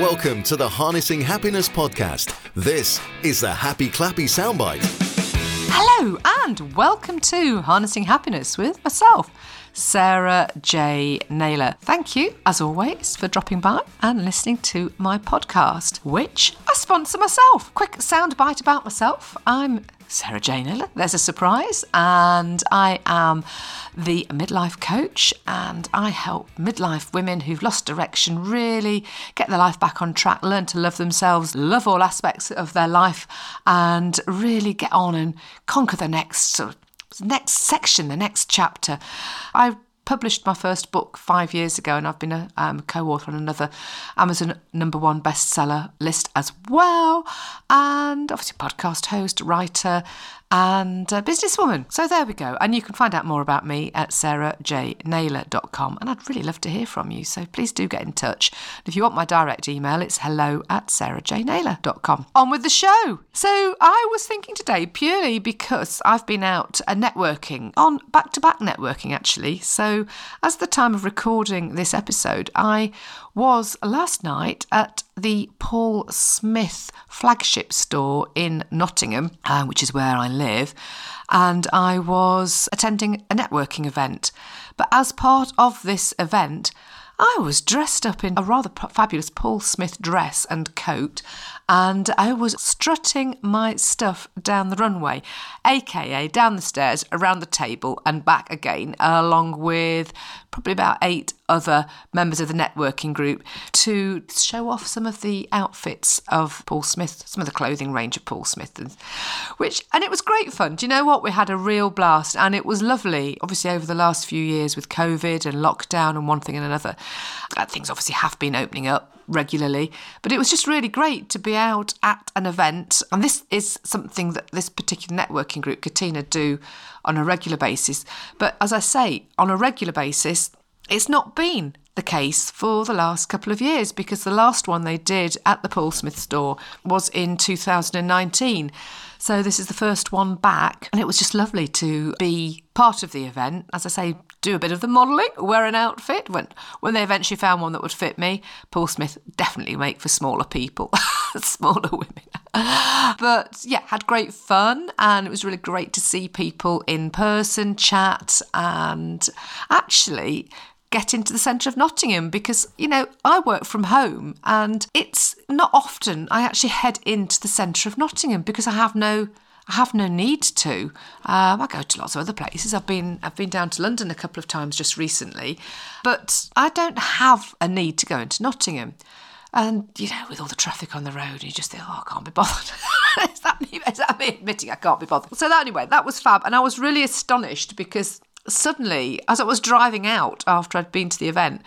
Welcome to the Harnessing Happiness podcast. This is the Happy Clappy Soundbite. Hello, and welcome to Harnessing Happiness with myself, Sarah J. Naylor. Thank you, as always, for dropping by and listening to my podcast, which I sponsor myself. Quick soundbite about myself. I'm Sarah Jane Naylor. There's a surprise, and I am the midlife coach, and I help midlife women who've lost direction really get their life back on track, learn to love themselves, love all aspects of their life, and really get on and conquer the next sort of next section, the next chapter. I published my first book five years ago, and I've been a um, co-author on another Amazon number one bestseller list as well, and obviously podcast host, writer, and a businesswoman. So there we go. And you can find out more about me at sarahjnaylor.com. And I'd really love to hear from you. So please do get in touch. If you want my direct email, it's hello at sarahjnaylor.com. On with the show. So I was thinking today purely because I've been out uh, networking on back to back networking actually. So as the time of recording this episode, I was last night at the Paul Smith flagship store in Nottingham, uh, which is where I live, and I was attending a networking event. But as part of this event, I was dressed up in a rather fabulous Paul Smith dress and coat, and I was strutting my stuff down the runway, aka down the stairs, around the table, and back again, along with probably about eight other members of the networking group to show off some of the outfits of Paul Smith, some of the clothing range of Paul Smith, and, which and it was great fun. Do you know what? We had a real blast, and it was lovely. Obviously, over the last few years with COVID and lockdown and one thing and another, uh, things obviously have been opening up regularly. But it was just really great to be out at an event. And this is something that this particular networking group, Katina, do on a regular basis. But as I say, on a regular basis, it's not been the case for the last couple of years because the last one they did at the Paul Smith store was in 2019. So this is the first one back, and it was just lovely to be part of the event. As I say, do a bit of the modelling, wear an outfit. When when they eventually found one that would fit me, Paul Smith definitely make for smaller people, smaller women. but yeah, had great fun, and it was really great to see people in person, chat, and actually get into the centre of Nottingham because, you know, I work from home and it's not often I actually head into the centre of Nottingham because I have no I have no need to. Um, I go to lots of other places. I've been I've been down to London a couple of times just recently, but I don't have a need to go into Nottingham. And you know, with all the traffic on the road, you just think, oh, I can't be bothered. is, that me, is that me admitting I can't be bothered? So that, anyway, that was fab, and I was really astonished because suddenly, as I was driving out after I'd been to the event,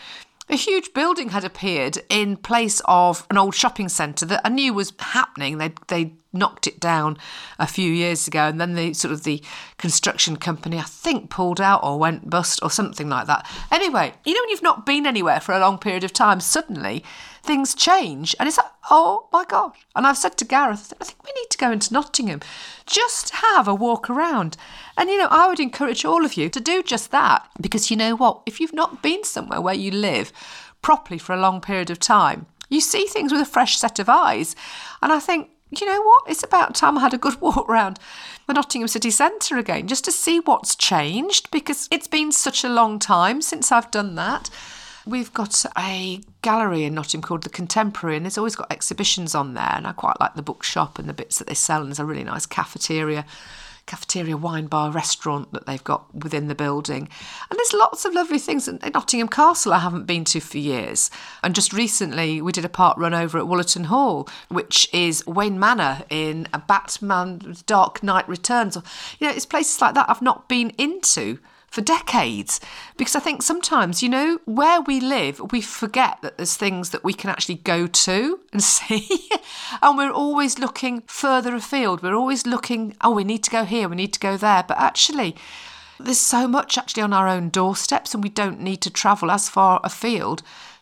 a huge building had appeared in place of an old shopping centre that I knew was happening. They they knocked it down a few years ago, and then the sort of the construction company I think pulled out or went bust or something like that. Anyway, you know when you've not been anywhere for a long period of time, suddenly things change, and it's like oh my god! And I've said to Gareth, I think we need to go into Nottingham, just have a walk around. And you know, I would encourage all of you to do just that because you know what? If you've not been somewhere where you live properly for a long period of time, you see things with a fresh set of eyes. And I think, you know what? It's about time I had a good walk around the Nottingham city centre again just to see what's changed because it's been such a long time since I've done that. We've got a gallery in Nottingham called The Contemporary, and it's always got exhibitions on there. And I quite like the bookshop and the bits that they sell, and there's a really nice cafeteria cafeteria, wine bar, restaurant that they've got within the building. And there's lots of lovely things. In Nottingham Castle, I haven't been to for years. And just recently, we did a parkrun over at Wollaton Hall, which is Wayne Manor in a Batman Dark Knight Returns. You know, it's places like that I've not been into for decades. Because I think sometimes, you know, where we live, we forget that there's things that we can actually go to and see. and we're always looking further afield. We're always looking, oh, we need to go here, we need to go there. But actually, there's so much actually on our own doorsteps, and we don't need to travel as far afield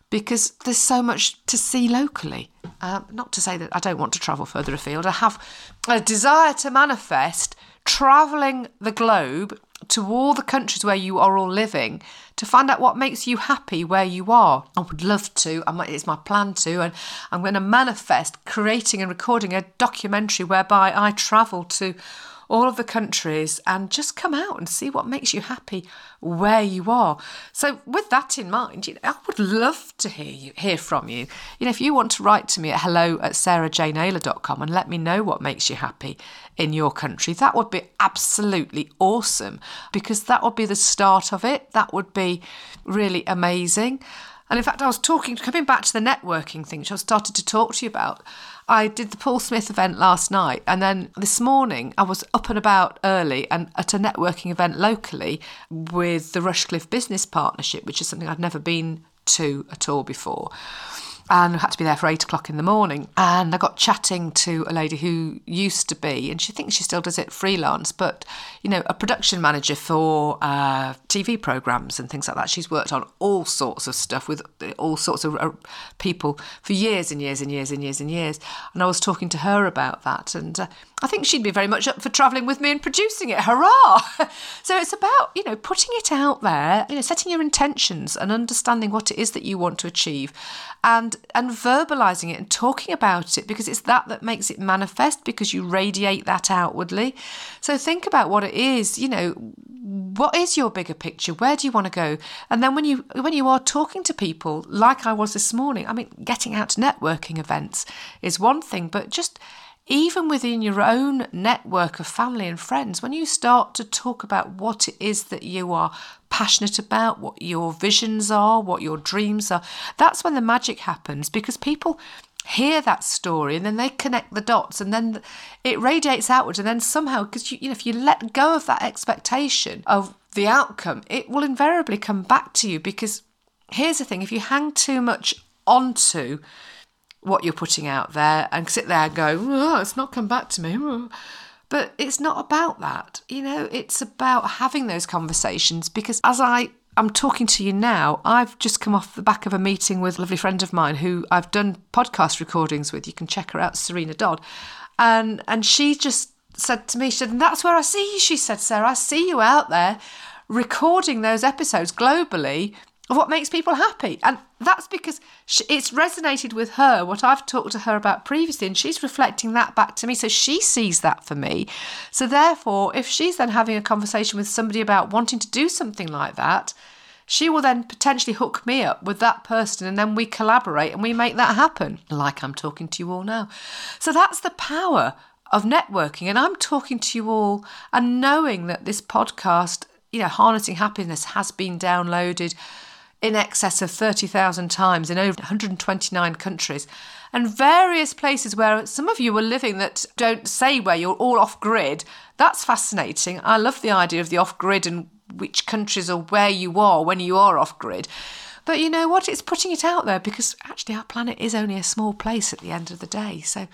because there's so much to see locally. Um, not to say that I don't want to travel further afield. I have a desire to manifest travelling the globe to all the countries where you are all living to find out what makes you happy where you are. I would love to, it's my plan to, and I'm going to manifest creating and recording a documentary whereby I travel to all of the countries and just come out and see what makes you happy where you are. So, with that in mind, you know, I would love to hear you hear from you. You know, if you want to write to me at hello at sarahjnaylor.com and let me know what makes you happy in your country, that would be absolutely awesome because that would be the start of it. That would be really amazing. And in fact, I was talking, coming back to the networking thing, which I started to talk to you about. I did the Paul Smith event last night, and then this morning I was up and about early and at a networking event locally with the Rushcliffe Business Partnership, which is something I'd never been to at all before and had to be there for eight o'clock in the morning. And I got chatting to a lady who used to be, and she thinks she still does it freelance, but you know, a production manager for uh, TV programs and things like that. She's worked on all sorts of stuff with all sorts of uh, people for years and years and years and years and years. And I was talking to her about that, and uh, I think she'd be very much up for travelling with me and producing it. Hurrah! so it's about, you know, putting it out there, you know, setting your intentions and understanding what it is that you want to achieve and and verbalizing it and talking about it because it's that that makes it manifest because you radiate that outwardly. So think about what it is, you know, what is your bigger picture? Where do you want to go? And then when you when you are talking to people like I was this morning, I mean, getting out to networking events is one thing, but just even within your own network of family and friends, when you start to talk about what it is that you are passionate about, what your visions are, what your dreams are, that's when the magic happens because people hear that story and then they connect the dots and then it radiates outwards. And then somehow because you, you know if you let go of that expectation of the outcome it will invariably come back to you because here's the thing if you hang too much onto what you're putting out there and sit there and go, oh, it's not come back to me. But it's not about that. You know, it's about having those conversations because as I I'm talking to you now, I've just come off the back of a meeting with a lovely friend of mine who I've done podcast recordings with. You can check her out, Serena Dodd. And and she just said to me, she said, and that's where I see you, she said, Sarah, I see you out there recording those episodes globally of what makes people happy. And that's because she, it's resonated with her, what I've talked to her about previously, and she's reflecting that back to me. So she sees that for me. So therefore, if she's then having a conversation with somebody about wanting to do something like that, she will then potentially hook me up with that person and then we collaborate and we make that happen, like I'm talking to you all now. So that's the power of networking. And I'm talking to you all and knowing that this podcast, you know, Harnessing Happiness has been downloaded in excess of 30,000 times in over 129 countries and various places where some of you are living that don't say where you're all off grid. That's fascinating. I love the idea of the off grid and which countries or where you are when you are off grid. But you know what? It's putting it out there because actually our planet is only a small place at the end of the day. So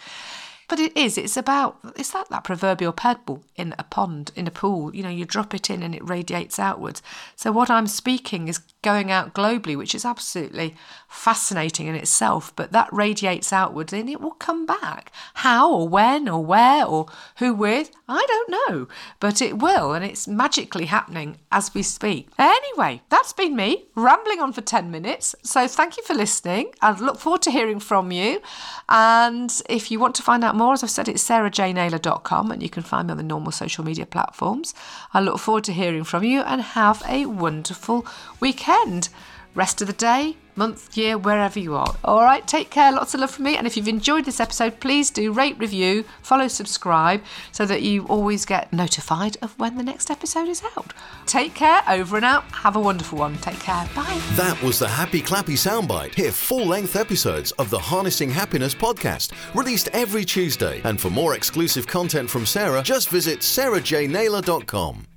but it is. It's about. It's that that proverbial pebble in a pond, in a pool. You know, you drop it in and it radiates outwards. So what I'm speaking is going out globally, which is absolutely fascinating in itself. But that radiates outwards and it will come back. How or when or where or who with, I don't know. But it will, and it's magically happening as we speak. Anyway, that's been me rambling on for 10 minutes. So thank you for listening. I look forward to hearing from you. And if you want to find out more, as I've said, it's sarahjnaylor.com and you can find me on the normal social media platforms. I look forward to hearing from you and have a wonderful weekend. Rest of the day, month, year, wherever you are. All right, take care. Lots of love from me. And if you've enjoyed this episode, please do rate, review, follow, subscribe so that you always get notified of when the next episode is out. Take care. Over and out. Have a wonderful one. Take care. Bye. That was the Happy Clappy Soundbite. Hear full length episodes of the Harnessing Happiness podcast, released every Tuesday. And for more exclusive content from Sarah, just visit sarahjnaylor.com.